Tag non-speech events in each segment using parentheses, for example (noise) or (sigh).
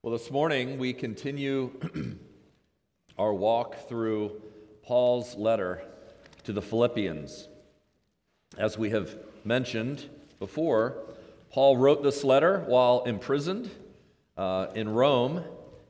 Well, this morning we continue (clears throat) our walk through Paul's letter to the Philippians. As we have mentioned before, Paul wrote this letter while imprisoned uh, in Rome.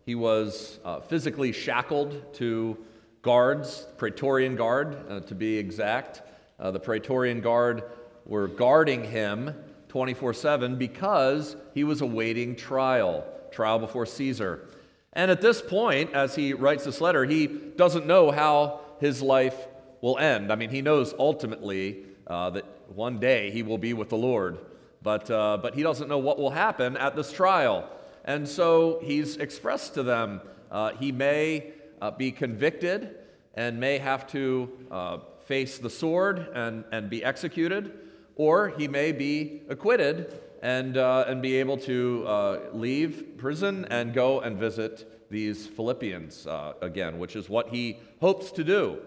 He was uh, physically shackled to guards, Praetorian Guard uh, to be exact. Uh, the Praetorian Guard were guarding him 24 7 because he was awaiting trial trial before Caesar. And at this point, as he writes this letter, he doesn't know how his life will end. I mean, he knows ultimately uh, that one day he will be with the Lord, but, uh, but he doesn't know what will happen at this trial. And so he's expressed to them uh, he may uh, be convicted and may have to uh, face the sword and, and be executed, or he may be acquitted and, uh, and be able to uh, leave prison and go and visit these Philippians uh, again, which is what he hopes to do.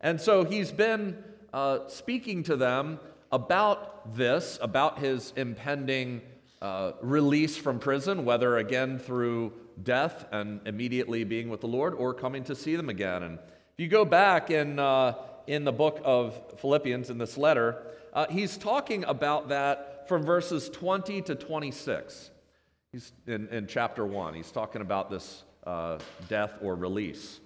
And so he's been uh, speaking to them about this, about his impending uh, release from prison, whether again through death and immediately being with the Lord or coming to see them again. And if you go back in, uh, in the book of Philippians, in this letter, he's talking about that from verses 20 to 26. He's in, in chapter 1. He's talking about this uh, death or release.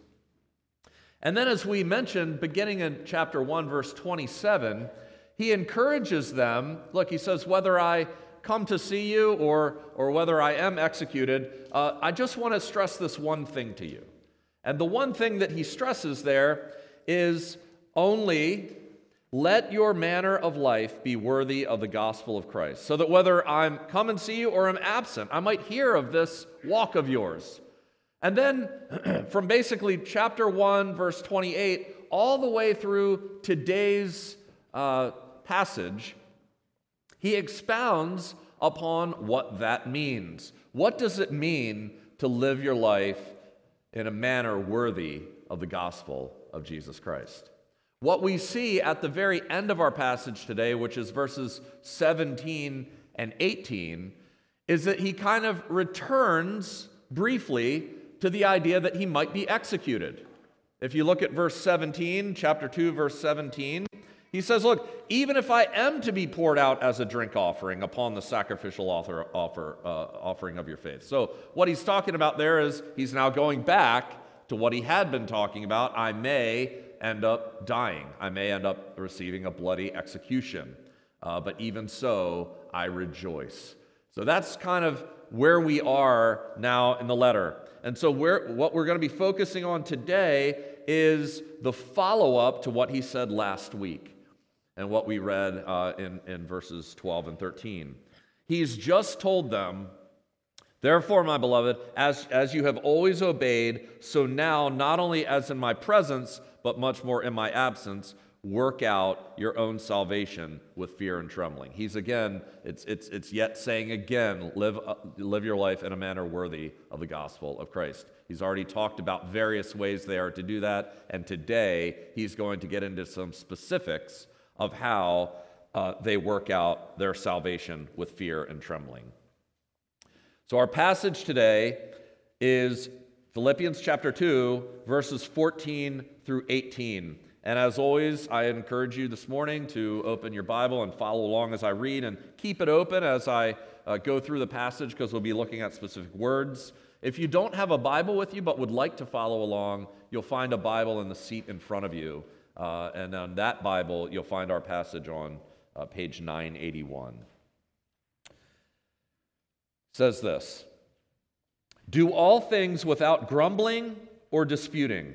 And then, as we mentioned, beginning in chapter 1, verse 27, he encourages them look, he says, whether I come to see you or, or whether I am executed, uh, I just want to stress this one thing to you. And the one thing that he stresses there is only let your manner of life be worthy of the gospel of Christ, so that whether I'm come and see you or I'm absent, I might hear of this walk of yours. And then (clears throat) from basically chapter 1, verse 28, all the way through today's uh, passage, he expounds upon what that means. What does it mean to live your life in a manner worthy of the gospel of Jesus Christ? What we see at the very end of our passage today, which is verses 17 and 18, is that he kind of returns briefly to the idea that he might be executed. If you look at verse 17, chapter 2, verse 17, he says, Look, even if I am to be poured out as a drink offering upon the sacrificial offer, offer, uh, offering of your faith. So, what he's talking about there is he's now going back to what he had been talking about. I may end up dying. I may end up receiving a bloody execution. Uh, but even so, I rejoice. So that's kind of where we are now in the letter. And so, where, what we're going to be focusing on today is the follow up to what he said last week and what we read uh, in, in verses 12 and 13. He's just told them, Therefore, my beloved, as, as you have always obeyed, so now, not only as in my presence, but much more in my absence, work out your own salvation with fear and trembling. He's again, it's, it's, it's yet saying again, live, uh, live your life in a manner worthy of the gospel of Christ. He's already talked about various ways they are to do that, and today he's going to get into some specifics of how uh, they work out their salvation with fear and trembling. So, our passage today is Philippians chapter 2, verses 14 through 18. And as always, I encourage you this morning to open your Bible and follow along as I read and keep it open as I uh, go through the passage because we'll be looking at specific words. If you don't have a Bible with you but would like to follow along, you'll find a Bible in the seat in front of you. Uh, and on that Bible, you'll find our passage on uh, page 981. It says this Do all things without grumbling or disputing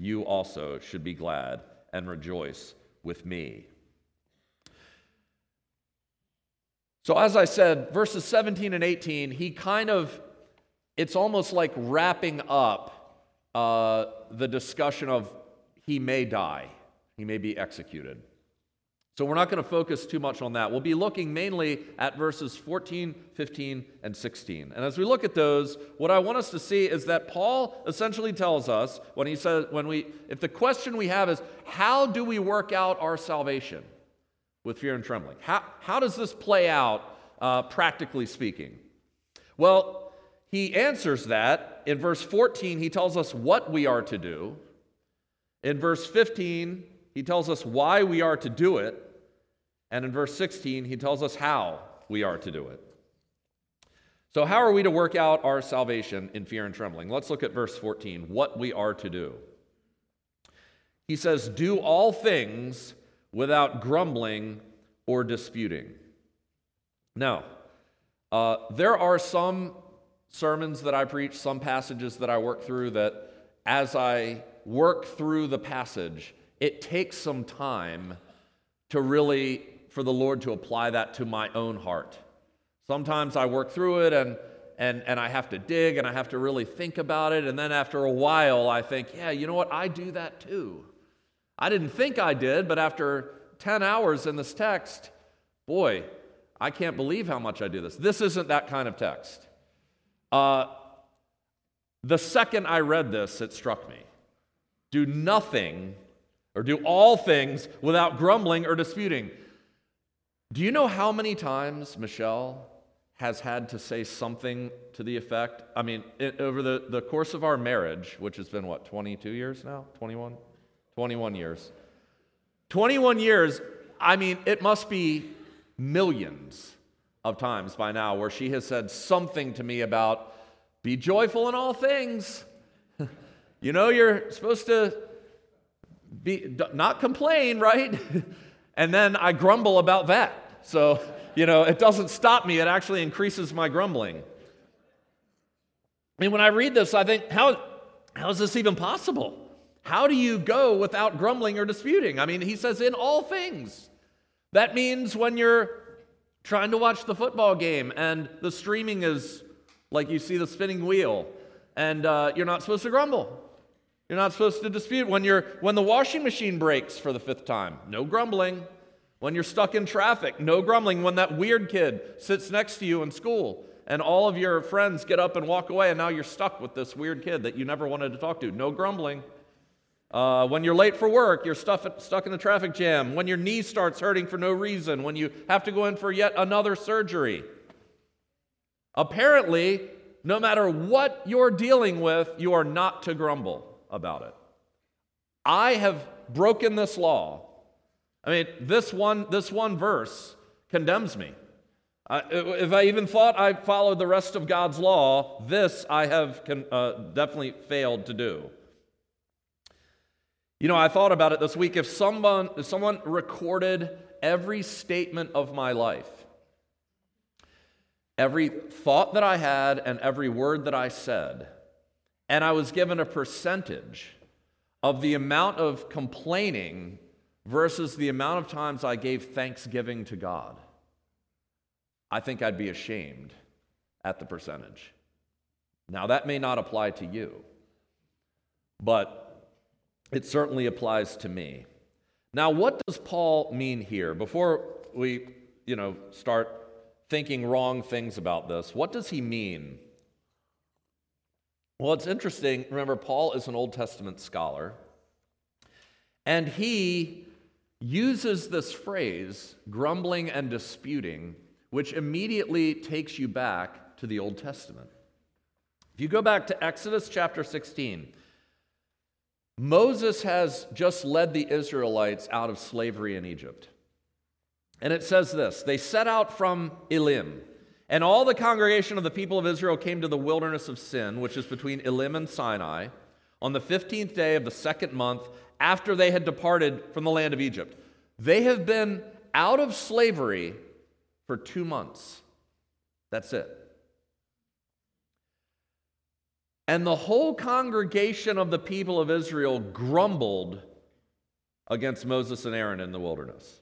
you also should be glad and rejoice with me. So, as I said, verses 17 and 18, he kind of it's almost like wrapping up uh, the discussion of he may die, he may be executed. So we're not going to focus too much on that. We'll be looking mainly at verses 14, 15, and 16. And as we look at those, what I want us to see is that Paul essentially tells us when he says, when we, if the question we have is, how do we work out our salvation with fear and trembling? How, how does this play out, uh, practically speaking? Well, he answers that. In verse 14, he tells us what we are to do. In verse 15, he tells us why we are to do it. And in verse 16, he tells us how we are to do it. So, how are we to work out our salvation in fear and trembling? Let's look at verse 14, what we are to do. He says, Do all things without grumbling or disputing. Now, uh, there are some sermons that I preach, some passages that I work through that as I work through the passage, it takes some time to really for the Lord to apply that to my own heart. Sometimes I work through it and, and, and I have to dig and I have to really think about it. And then after a while, I think, yeah, you know what? I do that too. I didn't think I did, but after 10 hours in this text, boy, I can't believe how much I do this. This isn't that kind of text. Uh, the second I read this, it struck me. Do nothing or do all things without grumbling or disputing. Do you know how many times Michelle has had to say something to the effect? I mean, it, over the, the course of our marriage, which has been what, 22 years now? 21? 21 years. 21 years, I mean, it must be millions of times by now where she has said something to me about be joyful in all things. (laughs) you know, you're supposed to be not complain, right? (laughs) And then I grumble about that. So, you know, it doesn't stop me, it actually increases my grumbling. I mean, when I read this, I think, how, how is this even possible? How do you go without grumbling or disputing? I mean, he says, in all things. That means when you're trying to watch the football game and the streaming is like you see the spinning wheel and uh, you're not supposed to grumble. You're not supposed to dispute when you're when the washing machine breaks for the fifth time. No grumbling. When you're stuck in traffic, no grumbling. When that weird kid sits next to you in school and all of your friends get up and walk away and now you're stuck with this weird kid that you never wanted to talk to. No grumbling. Uh, when you're late for work, you're stuck, stuck in a traffic jam. When your knee starts hurting for no reason. When you have to go in for yet another surgery. Apparently, no matter what you're dealing with, you are not to grumble about it. I have broken this law. I mean, this one, this one verse condemns me. If I even thought I followed the rest of God's law, this I have con, uh, definitely failed to do. You know, I thought about it this week. If someone, if someone recorded every statement of my life, every thought that I had, and every word that I said, and I was given a percentage of the amount of complaining versus the amount of times I gave thanksgiving to God, I think I'd be ashamed at the percentage. Now, that may not apply to you, but it certainly applies to me. Now, what does Paul mean here? Before we, you know, start thinking wrong things about this, what does he mean well, it's interesting. Remember, Paul is an Old Testament scholar, and he uses this phrase, grumbling and disputing, which immediately takes you back to the Old Testament. If you go back to Exodus chapter 16, Moses has just led the Israelites out of slavery in Egypt. And it says this They set out from Elim and all the congregation of the people of Israel came to the wilderness of Sin, which is between Elim and Sinai, on the 15th day of the second month after they had departed from the land of Egypt. They have been out of slavery for two months. That's it. And the whole congregation of the people of Israel grumbled against Moses and Aaron in the wilderness.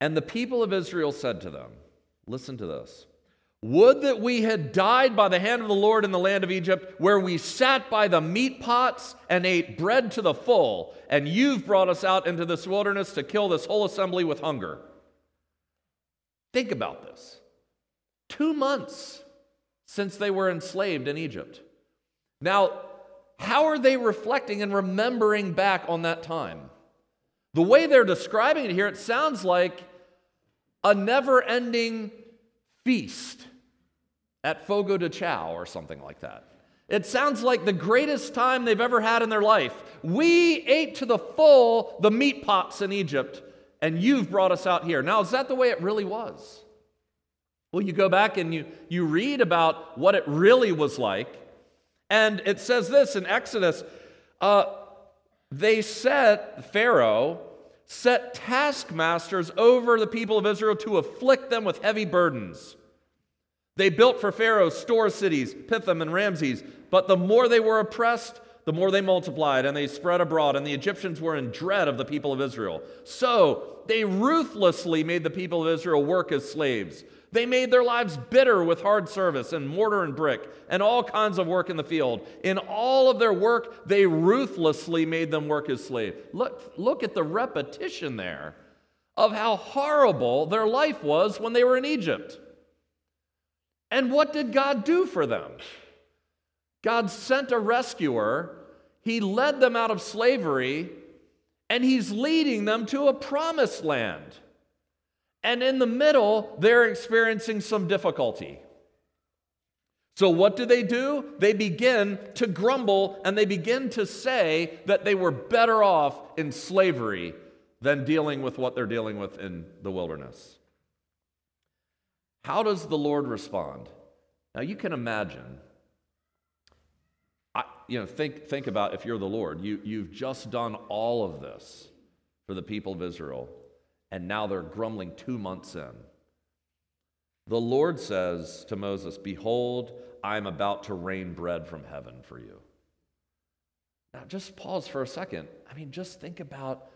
And the people of Israel said to them, Listen to this. Would that we had died by the hand of the Lord in the land of Egypt, where we sat by the meat pots and ate bread to the full, and you've brought us out into this wilderness to kill this whole assembly with hunger. Think about this. Two months since they were enslaved in Egypt. Now, how are they reflecting and remembering back on that time? The way they're describing it here, it sounds like a never ending feast at Fogo de Chao or something like that. It sounds like the greatest time they've ever had in their life. We ate to the full the meat pots in Egypt, and you've brought us out here. Now, is that the way it really was? Well, you go back and you, you read about what it really was like, and it says this in Exodus uh, they set, Pharaoh set taskmasters over the people of Israel to afflict them with heavy burdens. They built for Pharaoh store cities, Pithom and Ramses, but the more they were oppressed, the more they multiplied and they spread abroad, and the Egyptians were in dread of the people of Israel. So they ruthlessly made the people of Israel work as slaves. They made their lives bitter with hard service and mortar and brick and all kinds of work in the field. In all of their work, they ruthlessly made them work as slaves. Look, look at the repetition there of how horrible their life was when they were in Egypt. And what did God do for them? God sent a rescuer, He led them out of slavery, and He's leading them to a promised land. And in the middle, they're experiencing some difficulty. So, what do they do? They begin to grumble and they begin to say that they were better off in slavery than dealing with what they're dealing with in the wilderness. How does the Lord respond? Now you can imagine. I, you know, think, think about if you're the Lord. You, you've just done all of this for the people of Israel, and now they're grumbling two months in. The Lord says to Moses, Behold, I'm about to rain bread from heaven for you. Now, just pause for a second. I mean, just think about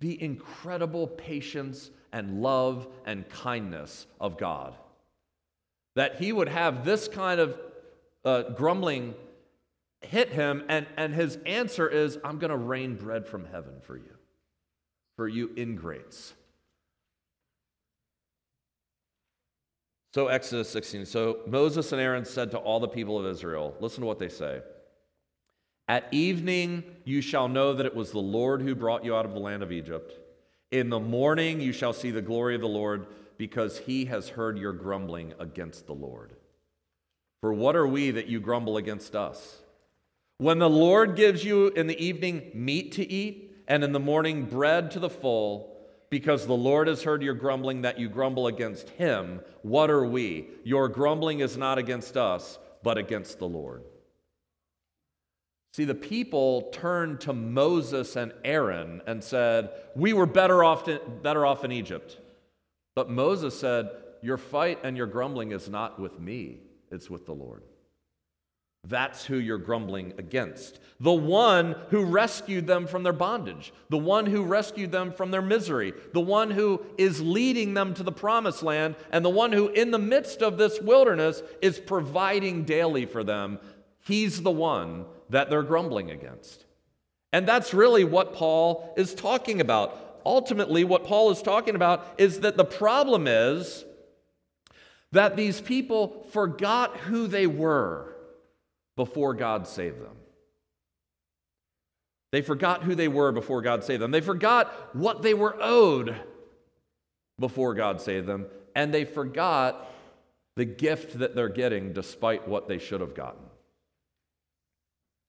the incredible patience and love and kindness of God that he would have this kind of uh, grumbling hit him, and, and his answer is, I'm going to rain bread from heaven for you, for you ingrates. So, Exodus 16. So, Moses and Aaron said to all the people of Israel, listen to what they say. At evening you shall know that it was the Lord who brought you out of the land of Egypt. In the morning you shall see the glory of the Lord because he has heard your grumbling against the Lord. For what are we that you grumble against us? When the Lord gives you in the evening meat to eat, and in the morning bread to the full, because the Lord has heard your grumbling that you grumble against him, what are we? Your grumbling is not against us, but against the Lord. See, the people turned to Moses and Aaron and said, We were better off, in, better off in Egypt. But Moses said, Your fight and your grumbling is not with me, it's with the Lord. That's who you're grumbling against. The one who rescued them from their bondage, the one who rescued them from their misery, the one who is leading them to the promised land, and the one who, in the midst of this wilderness, is providing daily for them. He's the one that they're grumbling against. And that's really what Paul is talking about ultimately, what Paul is talking about is that the problem is that these people forgot who they were before God saved them. They forgot who they were before God saved them. They forgot what they were owed before God saved them. And they forgot the gift that they're getting despite what they should have gotten.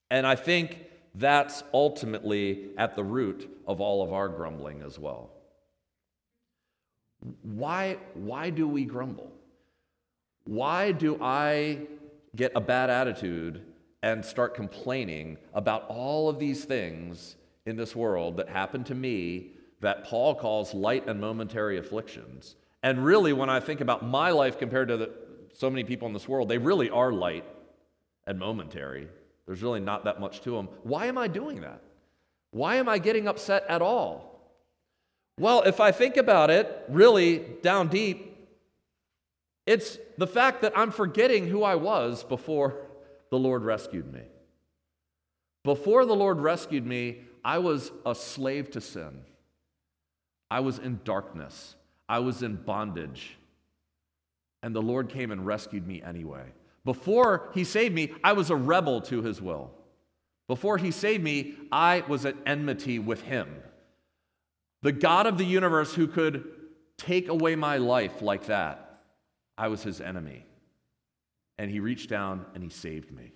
And I think that's ultimately at the root of all of our grumbling as well. Why, why do we grumble? Why do I get a bad attitude and start complaining about all of these things in this world that happen to me that Paul calls light and momentary afflictions? And really, when I think about my life compared to the, so many people in this world, they really are light and momentary. There's really not that much to them. Why am I doing that? Why am I getting upset at all? Well, if I think about it really down deep, It's the fact that I'm forgetting who I was before the Lord rescued me. Before the Lord rescued me, I was a slave to sin. I was in darkness. I was in bondage. And the Lord came and rescued me anyway. Before He saved me, I was a rebel to His will. Before He saved me, I was at enmity with Him. The God of the universe who could take away my life like that, I was His enemy. And He reached down and He saved me.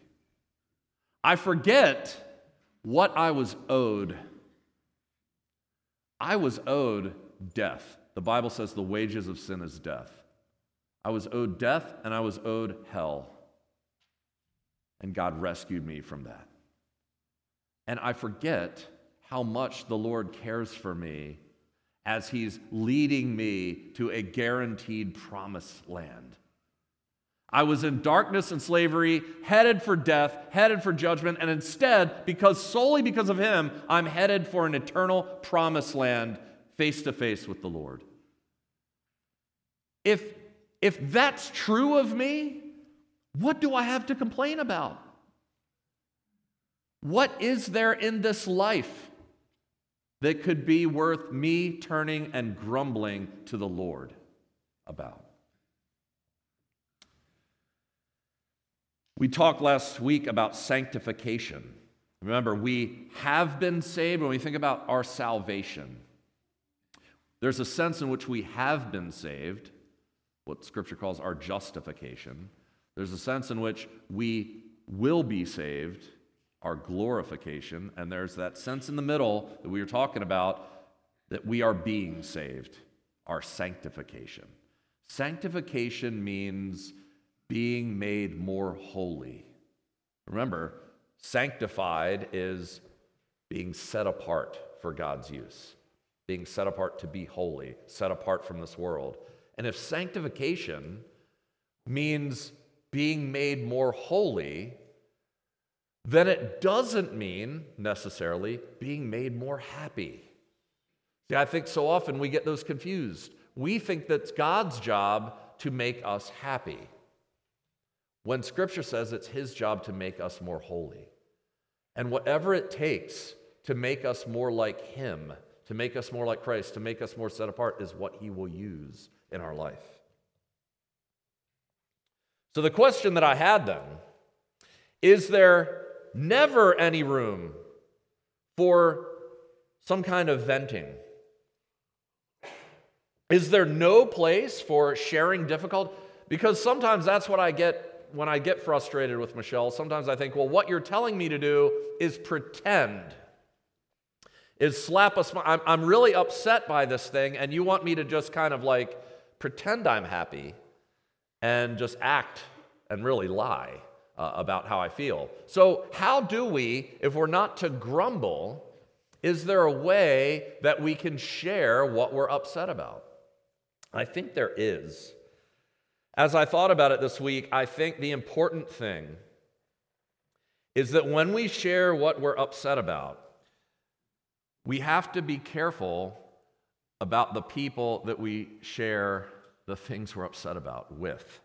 I forget what I was owed. I was owed death. The Bible says the wages of sin is death. I was owed death and I was owed hell. And God rescued me from that. And I forget how much the Lord cares for me as He's leading me to a guaranteed promised land. I was in darkness and slavery, headed for death, headed for judgment, and instead, because solely because of him, I'm headed for an eternal promised land face to face with the Lord. If, if that's true of me, what do I have to complain about? What is there in this life that could be worth me turning and grumbling to the Lord about? We talked last week about sanctification. Remember, we have been saved when we think about our salvation. There's a sense in which we have been saved, what Scripture calls our justification. There's a sense in which we will be saved, our glorification. And there's that sense in the middle that we were talking about that we are being saved, our sanctification. Sanctification means being made more holy. Remember, sanctified is being set apart for God's use, being set apart to be holy, set apart from this world. And if sanctification means being made more holy, then it doesn't mean necessarily being made more happy. See, I think so often we get those confused. We think that's God's job to make us happy when Scripture says it's His job to make us more holy. And whatever it takes to make us more like Him, to make us more like Christ, to make us more set apart, is what He will use in our life. So, the question that I had then is there never any room for some kind of venting? Is there no place for sharing difficult? Because sometimes that's what I get when I get frustrated with Michelle, sometimes I think, well, what you're telling me to do is pretend, is slap a smile. I'm, I'm really upset by this thing, and you want me to just kind of like pretend I'm happy and just act and really lie uh, about how I feel. So, how do we, if we're not to grumble, is there a way that we can share what we're upset about? I think there is. As I thought about it this week, I think the important thing is that when we share what we're upset about, we have to be careful about the people that we share the things we're upset about with.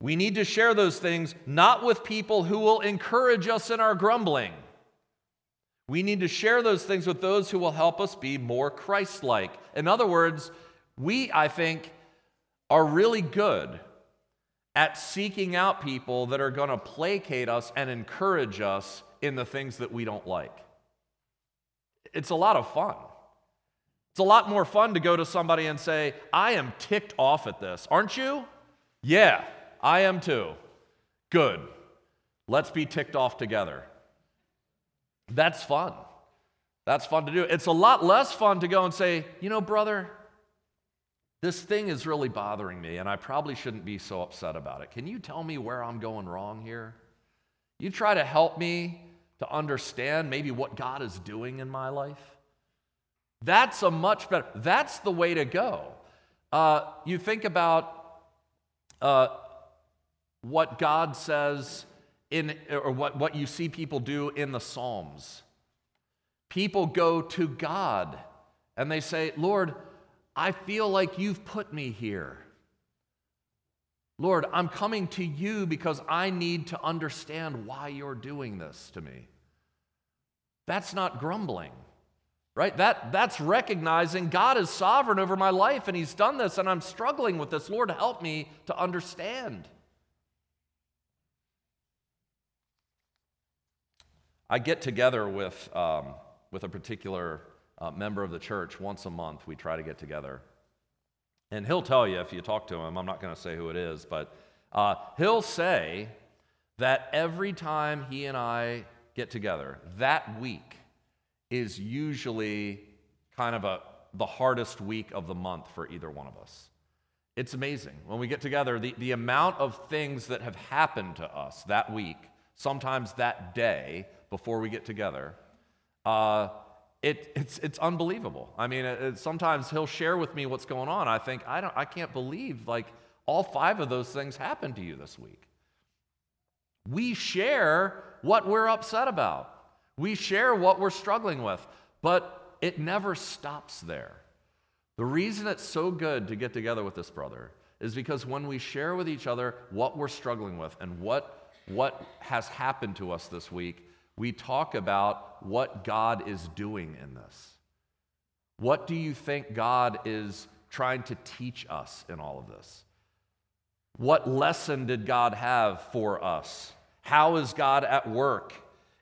We need to share those things not with people who will encourage us in our grumbling. We need to share those things with those who will help us be more Christ like. In other words, we, I think, are really good at seeking out people that are going to placate us and encourage us in the things that we don't like. It's a lot of fun. It's a lot more fun to go to somebody and say, I am ticked off at this, aren't you? Yeah, I am too. Good. Let's be ticked off together. That's fun. That's fun to do. It's a lot less fun to go and say, you know, brother, this thing is really bothering me, and I probably shouldn't be so upset about it. Can you tell me where I'm going wrong here? You try to help me to understand maybe what God is doing in my life. That's a much better, that's the way to go. Uh, you think about uh, what God says in, or what, what you see people do in the Psalms. People go to God and they say, Lord, I feel like you've put me here. Lord, I'm coming to you because I need to understand why you're doing this to me. That's not grumbling, right? That, that's recognizing God is sovereign over my life and He's done this and I'm struggling with this. Lord, help me to understand. I get together with, um, with a particular uh, member of the church once a month. We try to get together. And he'll tell you if you talk to him, I'm not going to say who it is, but uh, he'll say that every time he and I get together, that week is usually kind of a, the hardest week of the month for either one of us. It's amazing. When we get together, the, the amount of things that have happened to us that week, sometimes that day, before we get together. Uh, it, it's, it's unbelievable. I mean, it, it, sometimes he'll share with me what's going on. I think, I, don't, I can't believe like all five of those things happened to you this week. We share what we're upset about, we share what we're struggling with, but it never stops there. The reason it's so good to get together with this brother is because when we share with each other what we're struggling with and what, what has happened to us this week, we talk about what God is doing in this. What do you think God is trying to teach us in all of this? What lesson did God have for us? How is God at work?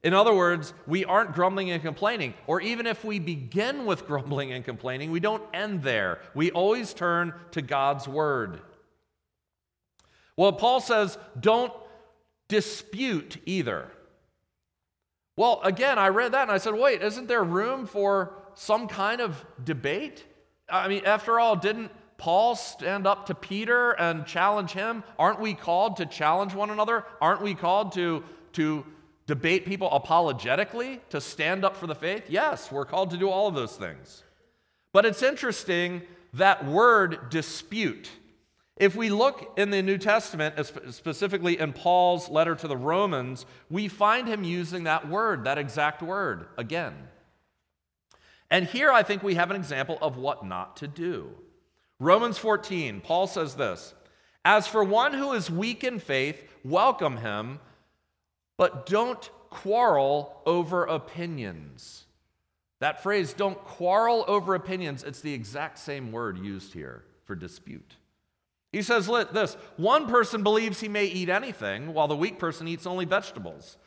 In other words, we aren't grumbling and complaining. Or even if we begin with (laughs) grumbling and complaining, we don't end there. We always turn to God's word. Well, Paul says, don't dispute either. Well, again, I read that and I said, wait, isn't there room for some kind of debate? I mean, after all, didn't Paul stand up to Peter and challenge him? Aren't we called to challenge one another? Aren't we called to, to debate people apologetically, to stand up for the faith? Yes, we're called to do all of those things. But it's interesting that word dispute. If we look in the New Testament, specifically in Paul's letter to the Romans, we find him using that word, that exact word, again. And here I think we have an example of what not to do. Romans 14, Paul says this As for one who is weak in faith, welcome him, but don't quarrel over opinions. That phrase, don't quarrel over opinions, it's the exact same word used here for dispute. He says Let this one person believes he may eat anything, while the weak person eats only vegetables.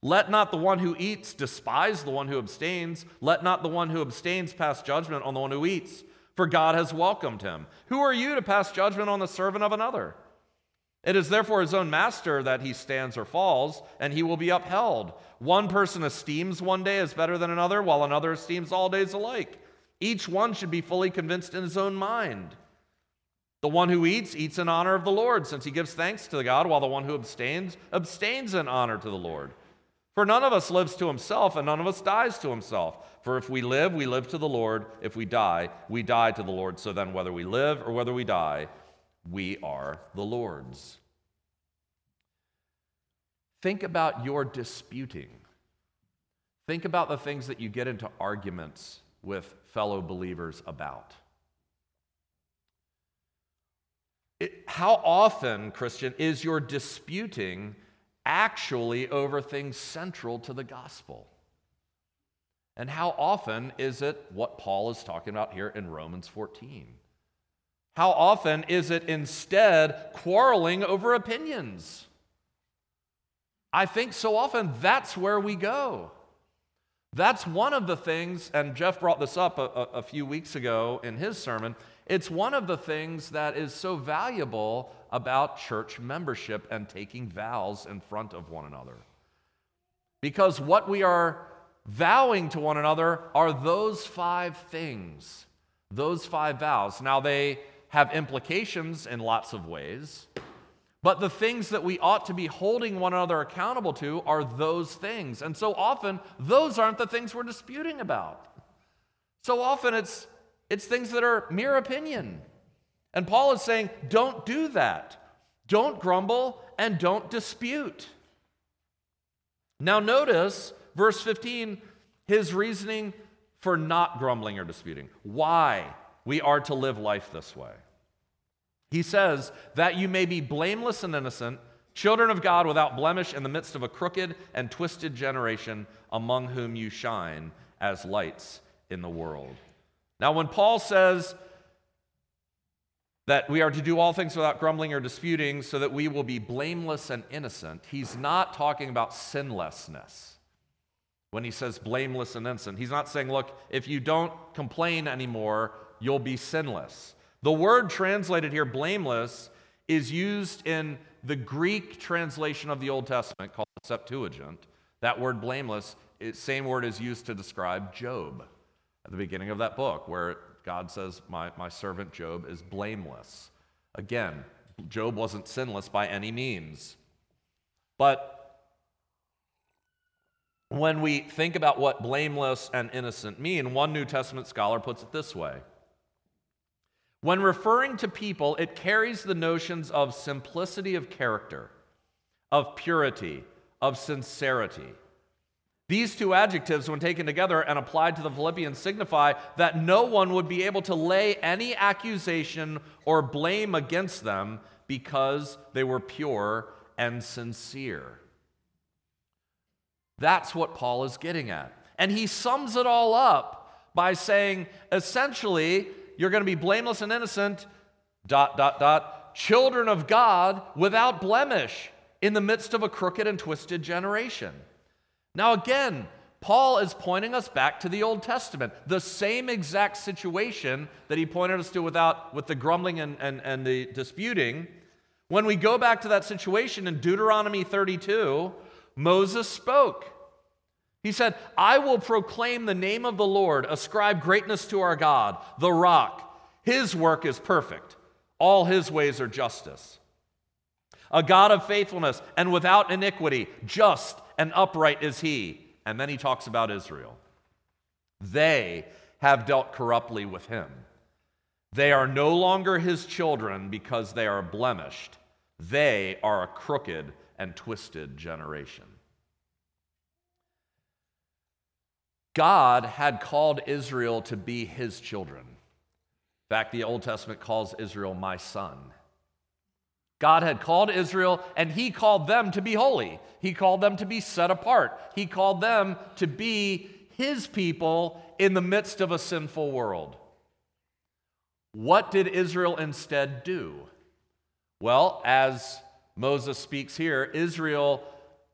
Let not the one who eats despise the one who abstains. Let not the one who abstains pass judgment on the one who eats, for God has welcomed him. Who are you to pass judgment on the servant of another? It is therefore his own master that he stands or falls, and he will be upheld. One person esteems one day as better than another, while another esteems all days alike. Each one should be fully convinced in his own mind. The one who eats, eats in honor of the Lord, since he gives thanks to God, while the one who abstains, abstains in honor to the Lord. For none of us lives to himself, and none of us dies to himself. For if we live, we live to the Lord. If we die, we die to the Lord. So then, whether we live or whether we die, we are the Lord's. Think about your disputing. Think about the things that you get into arguments with fellow believers about. It, how often, Christian, is your disputing actually over things central to the gospel? And how often is it what Paul is talking about here in Romans 14? How often is it instead quarreling over opinions? I think so often that's where we go. That's one of the things, and Jeff brought this up a, a, a few weeks ago in his sermon. It's one of the things that is so valuable about church membership and taking vows in front of one another. Because what we are vowing to one another are those five things, those five vows. Now, they have implications in lots of ways, but the things that we ought to be holding one another accountable to are those things. And so often, those aren't the things we're disputing about. So often, it's it's things that are mere opinion. And Paul is saying, don't do that. Don't grumble and don't dispute. Now, notice verse 15, his reasoning for not grumbling or disputing. Why we are to live life this way. He says, That you may be blameless and innocent, children of God without blemish in the midst of a crooked and twisted generation, among whom you shine as lights in the world. Now, when Paul says that we are to do all things without grumbling or disputing so that we will be blameless and innocent, he's not talking about sinlessness. When he says blameless and innocent, he's not saying, look, if you don't complain anymore, you'll be sinless. The word translated here, blameless, is used in the Greek translation of the Old Testament called the Septuagint. That word blameless, same word is used to describe Job at the beginning of that book, where God says, My, my servant Job is blameless. Again, Job wasn't sinless by any means. But when we think about what blameless and innocent mean, one New Testament scholar puts it this way when referring to people, it carries the notions of simplicity of character, of purity, of sincerity. These two adjectives, when taken together and applied to the Philippians, signify that no one would be able to lay any accusation or blame against them because they were pure and sincere. That's what Paul is getting at. And he sums it all up by saying essentially, you're going to be blameless and innocent, dot, dot, dot, children of God without blemish in the midst of a crooked and twisted generation. Now, again, Paul is pointing us back to the Old Testament, the same exact situation that he pointed us to without, with the grumbling and, and, and the disputing. When we go back to that situation in Deuteronomy 32, Moses spoke. He said, I will proclaim the name of the Lord, ascribe greatness to our God, the rock. His work is perfect, all his ways are justice. A God of faithfulness and without iniquity, just and upright is he. And then he talks about Israel. They have dealt corruptly with him. They are no longer his children because they are blemished. They are a crooked and twisted generation. God had called Israel to be his children. In fact, the Old Testament calls Israel my son. God had called Israel and he called them to be holy. He called them to be set apart. He called them to be his people in the midst of a sinful world. What did Israel instead do? Well, as Moses speaks here, Israel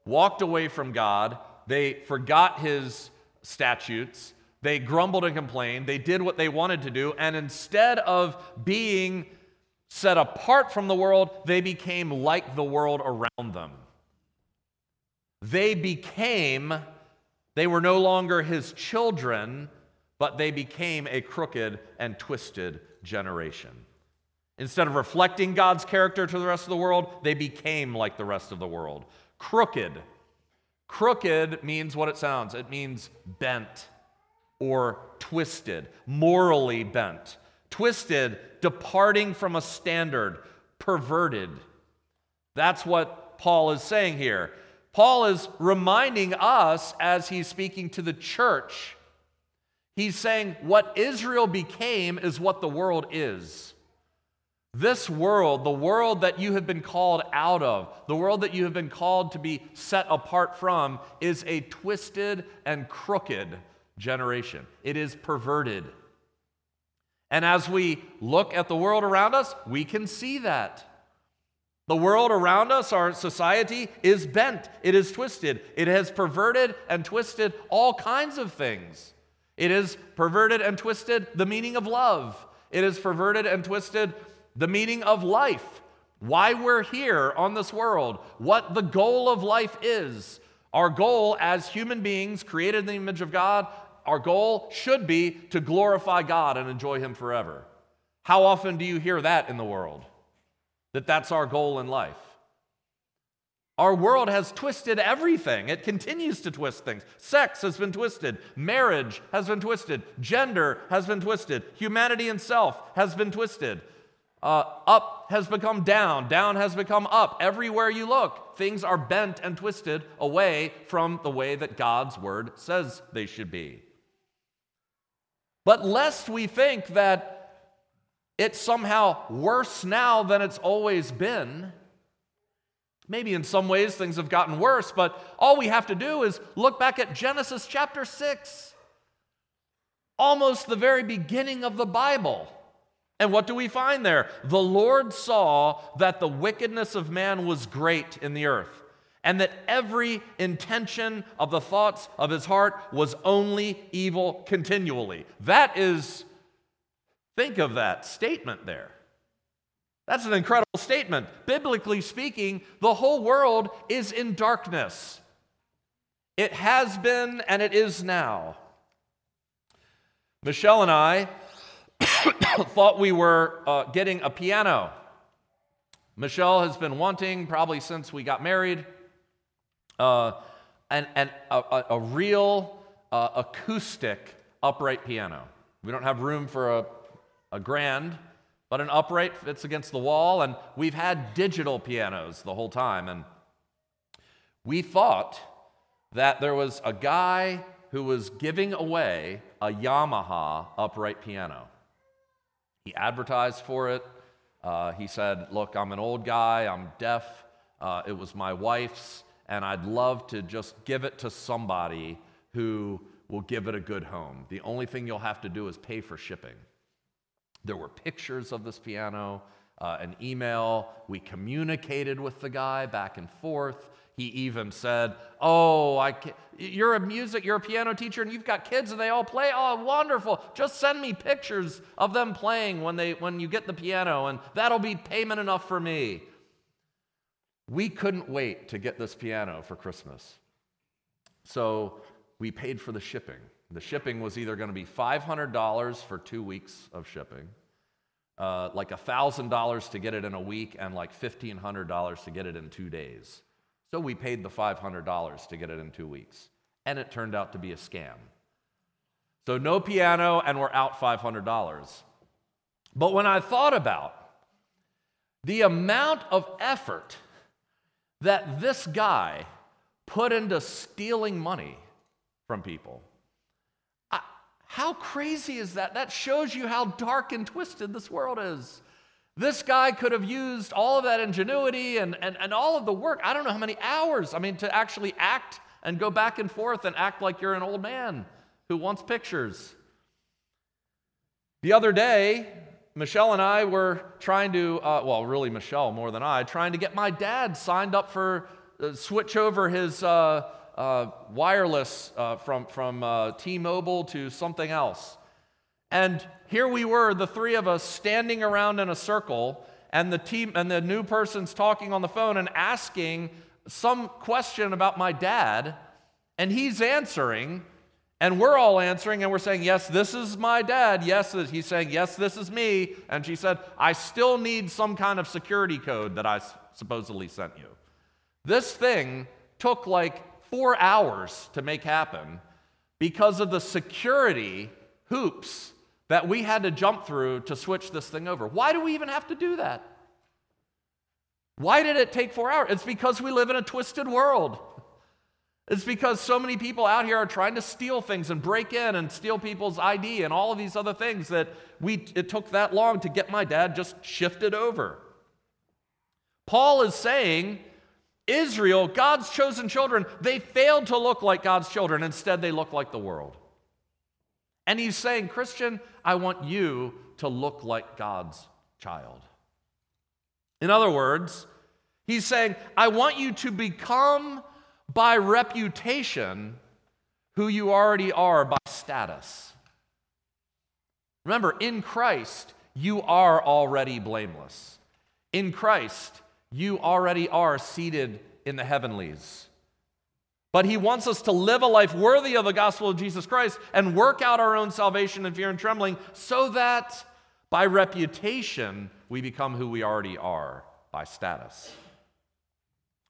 walked away from God. They forgot his statutes. They grumbled and complained. They did what they wanted to do. And instead of being set apart from the world, they became like the world around them. They became, they were no longer his children, but they became a crooked and twisted generation. Instead of reflecting God's character to the rest of the world, they became like the rest of the world. Crooked Crooked means what it sounds it means bent or twisted, morally bent. Twisted, departing from a standard, perverted. That's what Paul is saying here. Paul is reminding us as he's speaking to the church. He's saying what Israel became is what the world is. This world, the world that you have been called out of, the world that you have been called to be set apart from, is a twisted and crooked generation. It is perverted. And as we look at the world around us, we can see that. The world around us, our society, is bent, it is twisted, it has perverted and twisted all kinds of things. It has perverted and twisted the meaning of love, it has perverted and twisted the meaning of life, why we're here on this world, what the goal of life is. Our goal as human beings created in the image of God, our goal should be to glorify God and enjoy Him forever. How often do you hear that in the world? That that's our goal in life. Our world has twisted everything. It continues to twist things. Sex has been twisted. Marriage has been twisted. Gender has been twisted. Humanity itself has been twisted. Uh, up has become down, down has become up. Everywhere you look, things are bent and twisted away from the way that God's word says they should be. But lest we think that it's somehow worse now than it's always been. Maybe in some ways things have gotten worse, but all we have to do is look back at Genesis chapter 6, almost the very beginning of the Bible. And what do we find there? The Lord saw that the wickedness of man was great in the earth, and that every intention of the thoughts of his heart was only evil continually. That is, think of that statement there. That's an incredible statement. Biblically speaking, the whole world is in darkness. It has been and it is now. Michelle and I (coughs) thought we were uh, getting a piano. Michelle has been wanting, probably since we got married, uh, and, and a, a, real uh, acoustic upright piano. We don't have room for a, a grand, but an upright fits against the wall, and we've had digital pianos the whole time. And we thought that there was a guy who was giving away a Yamaha upright piano. He advertised for it. Uh, he said, Look, I'm an old guy, I'm deaf. Uh, it was my wife's, and I'd love to just give it to somebody who will give it a good home. The only thing you'll have to do is pay for shipping. There were pictures of this piano, uh, an email. We communicated with the guy back and forth. He even said, Oh, I you're a music, you're a piano teacher, and you've got kids and they all play. Oh, wonderful. Just send me pictures of them playing when, they, when you get the piano, and that'll be payment enough for me. We couldn't wait to get this piano for Christmas. So we paid for the shipping. The shipping was either going to be $500 for two weeks of shipping, uh, like $1,000 to get it in a week, and like $1,500 to get it in two days. So we paid the $500 to get it in two weeks, and it turned out to be a scam. So no piano, and we're out $500. But when I thought about the amount of effort that this guy put into stealing money from people, I, how crazy is that? That shows you how dark and twisted this world is. This guy could have used all of that ingenuity and, and, and all of the work. I don't know how many hours, I mean, to actually act and go back and forth and act like you're an old man who wants pictures. The other day, Michelle and I were trying to, uh, well, really, Michelle more than I, trying to get my dad signed up for, uh, switch over his uh, uh wireless uh, from, from uh, T Mobile to something else. And here we were, the three of us standing around in a circle, and the team and the new person's talking on the phone and asking some question about my dad, and he's answering, and we're all answering, and we're saying, Yes, this is my dad. Yes, he's saying, Yes, this is me. And she said, I still need some kind of security code that I supposedly sent you. This thing took like four hours to make happen because of the security hoops that we had to jump through to switch this thing over. Why do we even have to do that? Why did it take four hours? It's because we live in a twisted world. It's because so many people out here are trying to steal things and break in and steal people's ID and all of these other things that we, it took that long to get my dad just shifted over. Paul is saying Israel, God's chosen children, they failed to look like God's children. Instead, they look like the world. And he's saying, Christian, I want you to look like God's child. In other words, he's saying, I want you to become by reputation who you already are by status. Remember, in Christ, you are already blameless. In Christ, you already are seated in the heavenlies. But he wants us to live a life worthy of the gospel of Jesus Christ and work out our own salvation in fear and trembling so that by reputation we become who we already are by status.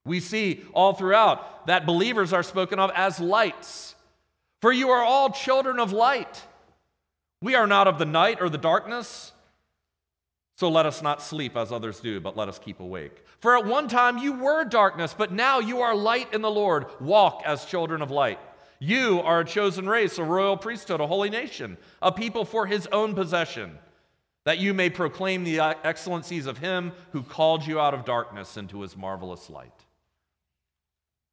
We see all throughout that believers are spoken of as lights. For you are all children of light. We are not of the night or the darkness. So let us not sleep as others do, but let us keep awake. For at one time you were darkness, but now you are light in the Lord. Walk as children of light. You are a chosen race, a royal priesthood, a holy nation, a people for his own possession, that you may proclaim the excellencies of him who called you out of darkness into his marvelous light.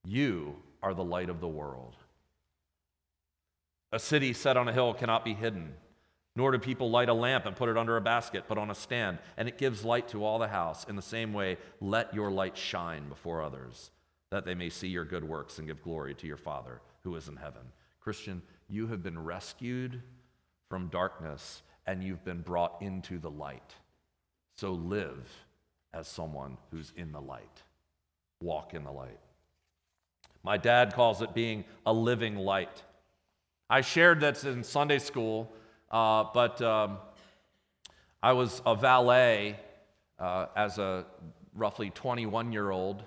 You are the light of the world. A city set on a hill cannot be hidden, nor do people light a lamp and put it under a basket, but on a stand, and it gives light to all the house. In the same way, let your light shine before others, that they may see your good works and give glory to your Father who is in heaven. Christian, you have been rescued from darkness and you've been brought into the light. So live as someone who's in the light. Walk in the light. My dad calls it being a living light. I shared that in Sunday school, uh, but um, I was a valet uh, as a roughly 21 year old.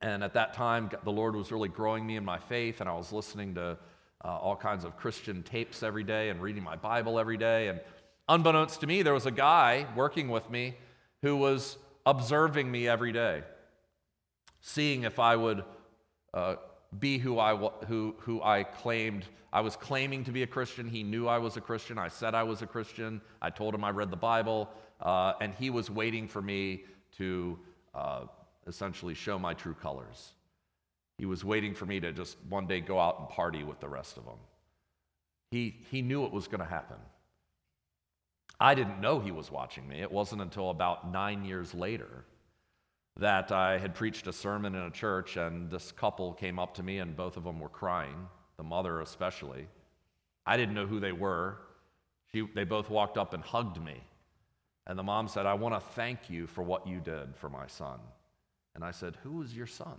And at that time, the Lord was really growing me in my faith, and I was listening to uh, all kinds of Christian tapes every day and reading my Bible every day. And unbeknownst to me, there was a guy working with me who was observing me every day, seeing if I would uh, be who I, who, who I claimed. I was claiming to be a Christian. He knew I was a Christian. I said I was a Christian. I told him I read the Bible. Uh, and he was waiting for me to uh, essentially show my true colors. He was waiting for me to just one day go out and party with the rest of them. He, he knew it was going to happen. I didn't know he was watching me. It wasn't until about nine years later that I had preached a sermon in a church, and this couple came up to me, and both of them were crying, the mother especially. I didn't know who they were. She, they both walked up and hugged me. And the mom said, I want to thank you for what you did for my son. And I said, Who is your son?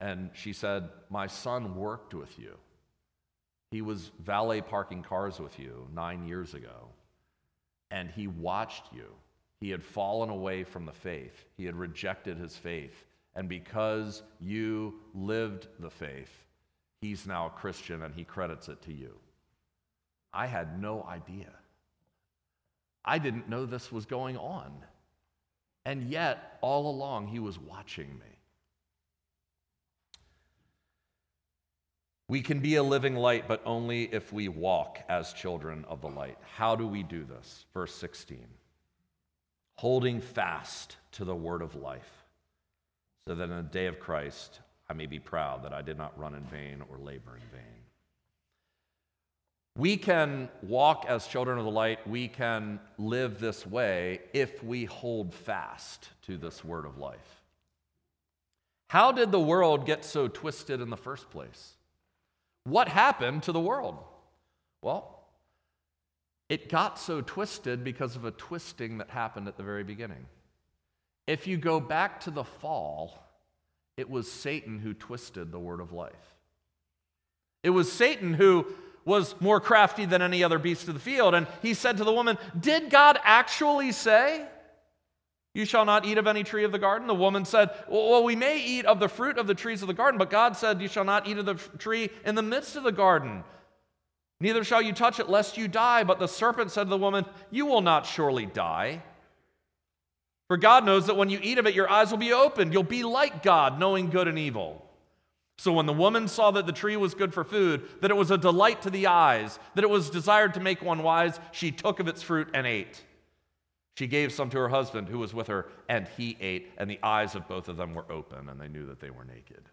And she said, My son worked with you. He was valet parking cars with you nine years ago, and he watched you. He had fallen away from the faith, he had rejected his faith. And because you lived the faith, he's now a Christian and he credits it to you. I had no idea. I didn't know this was going on. And yet, all along, he was watching me. We can be a living light, but only if we walk as children of the light. How do we do this? Verse 16 holding fast to the word of life, so that in the day of Christ I may be proud that I did not run in vain or labor in vain. We can walk as children of the light, we can live this way if we hold fast to this word of life. How did the world get so twisted in the first place? What happened to the world? Well, it got so twisted because of a twisting that happened at the very beginning. If you go back to the fall, it was Satan who twisted the word of life. It was Satan who was more crafty than any other beast of the field. And he said to the woman, Did God actually say? You shall not eat of any tree of the garden. The woman said, Well, we may eat of the fruit of the trees of the garden, but God said, You shall not eat of the tree in the midst of the garden. Neither shall you touch it, lest you die. But the serpent said to the woman, You will not surely die. For God knows that when you eat of it, your eyes will be opened. You'll be like God, knowing good and evil. So when the woman saw that the tree was good for food, that it was a delight to the eyes, that it was desired to make one wise, she took of its fruit and ate. She gave some to her husband who was with her, and he ate, and the eyes of both of them were open, and they knew that they were naked.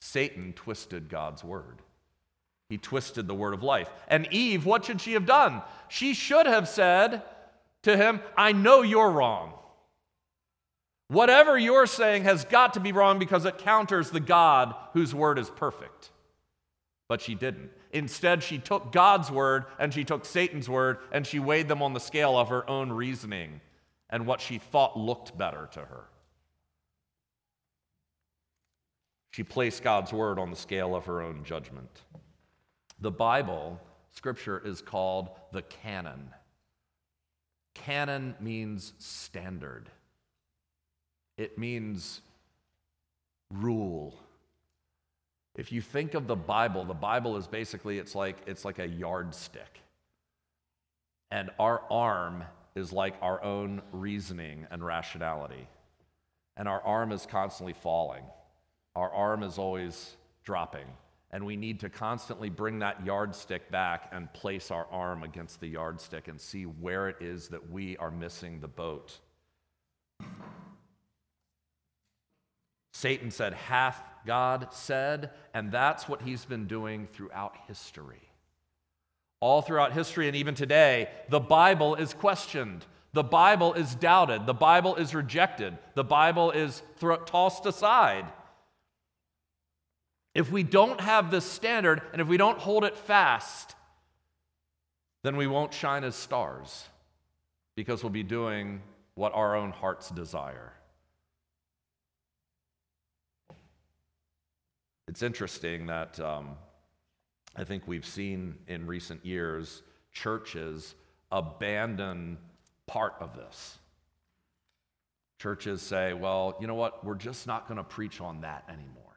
Satan twisted God's word. He twisted the word of life. And Eve, what should she have done? She should have said to him, I know you're wrong. Whatever you're saying has got to be wrong because it counters the God whose word is perfect. But she didn't. Instead, she took God's word and she took Satan's word and she weighed them on the scale of her own reasoning and what she thought looked better to her. She placed God's word on the scale of her own judgment. The Bible, scripture, is called the canon. Canon means standard, it means rule if you think of the Bible, the Bible is basically it's like it's like a yardstick. And our arm is like our own reasoning and rationality. And our arm is constantly falling. Our arm is always dropping. And we need to constantly bring that yardstick back and place our arm against the yardstick and see where it is that we are missing the boat. Satan said, Hath God said? And that's what he's been doing throughout history. All throughout history and even today, the Bible is questioned. The Bible is doubted. The Bible is rejected. The Bible is tossed aside. If we don't have this standard and if we don't hold it fast, then we won't shine as stars because we'll be doing what our own hearts desire. It's interesting that um, I think we've seen in recent years churches abandon part of this. Churches say, well, you know what? We're just not going to preach on that anymore.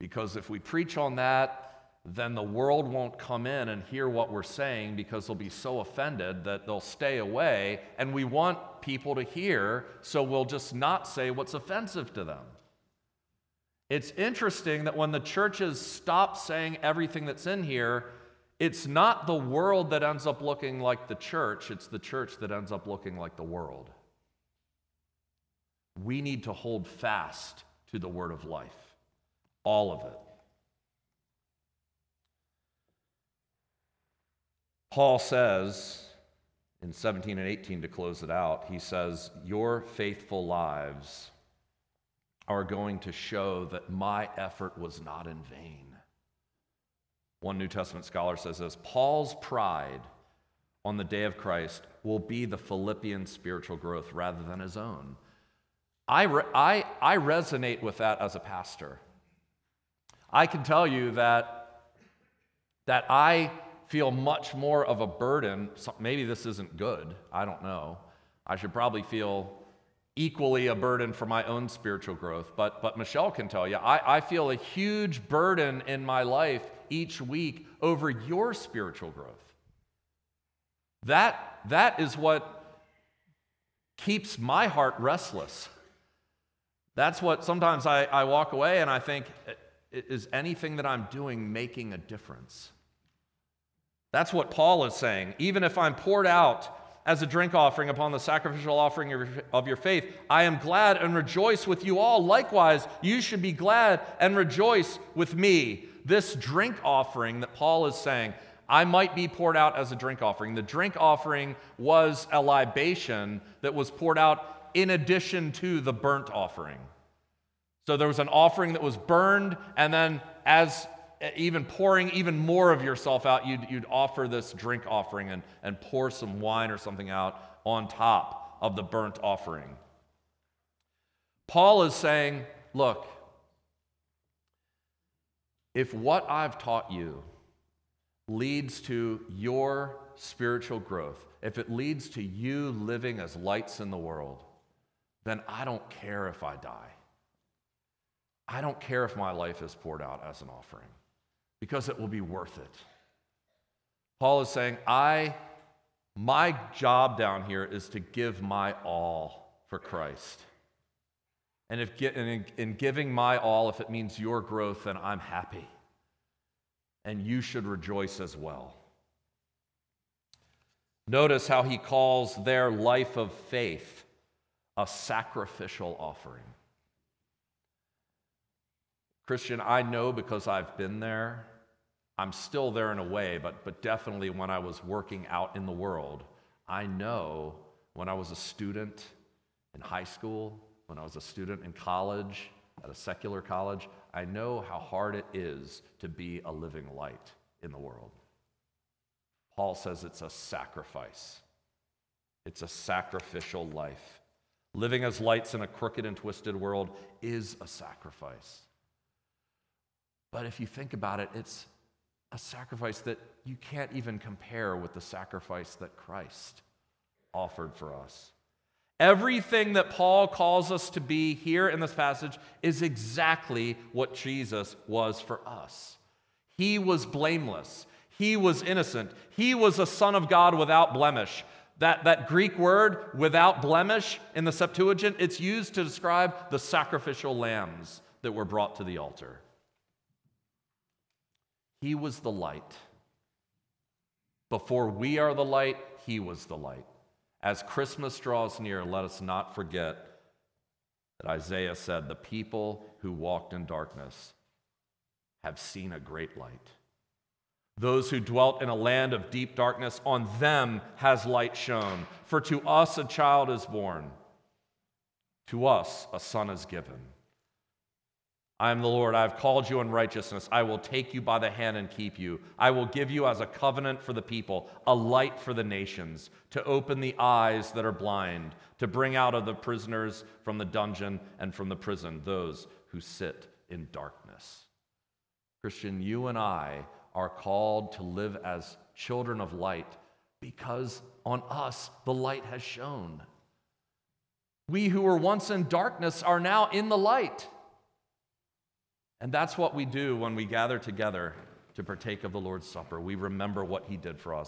Because if we preach on that, then the world won't come in and hear what we're saying because they'll be so offended that they'll stay away. And we want people to hear, so we'll just not say what's offensive to them. It's interesting that when the churches stop saying everything that's in here, it's not the world that ends up looking like the church, it's the church that ends up looking like the world. We need to hold fast to the word of life, all of it. Paul says in 17 and 18 to close it out, he says, Your faithful lives are going to show that my effort was not in vain. One New Testament scholar says this Paul's pride on the day of Christ will be the Philippian spiritual growth rather than his own. I, re- I, I resonate with that as a pastor. I can tell you that, that I feel much more of a burden. Maybe this isn't good. I don't know. I should probably feel equally a burden for my own spiritual growth. But, but Michelle can tell you, I, I feel a huge burden in my life each week over your spiritual growth. That, that is what keeps my heart restless. That's what sometimes I, I walk away and I think, is anything that I'm doing making a difference? That's what Paul is saying. Even if I'm poured out as a drink offering upon the sacrificial offering of your faith, I am glad and rejoice with you all. Likewise, you should be glad and rejoice with me. This drink offering that Paul is saying, I might be poured out as a drink offering. The drink offering was a libation that was poured out in addition to the burnt offering. So there was an offering that was burned, and then as eh, even pouring even more of yourself out, you'd, you'd offer this drink offering and, and pour some wine or something out on top of the burnt offering. Paul is saying, look, if what I've taught you leads to your spiritual growth, if it leads to you living as lights in the world, then I don't care if I die. I don't care if my life is poured out as an offering because it will be worth it. Paul is saying, I, my job down here is to give my all for Christ. And if in, in giving my all, if it means your growth, then I'm happy. And you should rejoice as well. Notice how he calls their life of faith a sacrificial offering. Christian, I know because I've been there. I'm still there in a way, but, but definitely when I was working out in the world, I know when I was a student in high school, when I was a student in college, at a secular college, I know how hard it is to be a living light in the world. Paul says it's a sacrifice, it's a sacrificial life. Living as lights in a crooked and twisted world is a sacrifice. But if you think about it, it's a sacrifice that you can't even compare with the sacrifice that Christ offered for us. Everything that Paul calls us to be here in this passage is exactly what Jesus was for us. He was blameless, he was innocent, he was a son of God without blemish. That, that Greek word, without blemish, in the Septuagint, it's used to describe the sacrificial lambs that were brought to the altar. He was the light. Before we are the light, He was the light. As Christmas draws near, let us not forget that Isaiah said, The people who walked in darkness have seen a great light. Those who dwelt in a land of deep darkness, on them has light shone. For to us a child is born, to us a son is given. I am the Lord. I have called you in righteousness. I will take you by the hand and keep you. I will give you as a covenant for the people, a light for the nations, to open the eyes that are blind, to bring out of the prisoners from the dungeon and from the prison those who sit in darkness. Christian, you and I are called to live as children of light because on us the light has shone. We who were once in darkness are now in the light. And that's what we do when we gather together to partake of the Lord's Supper. We remember what He did for us.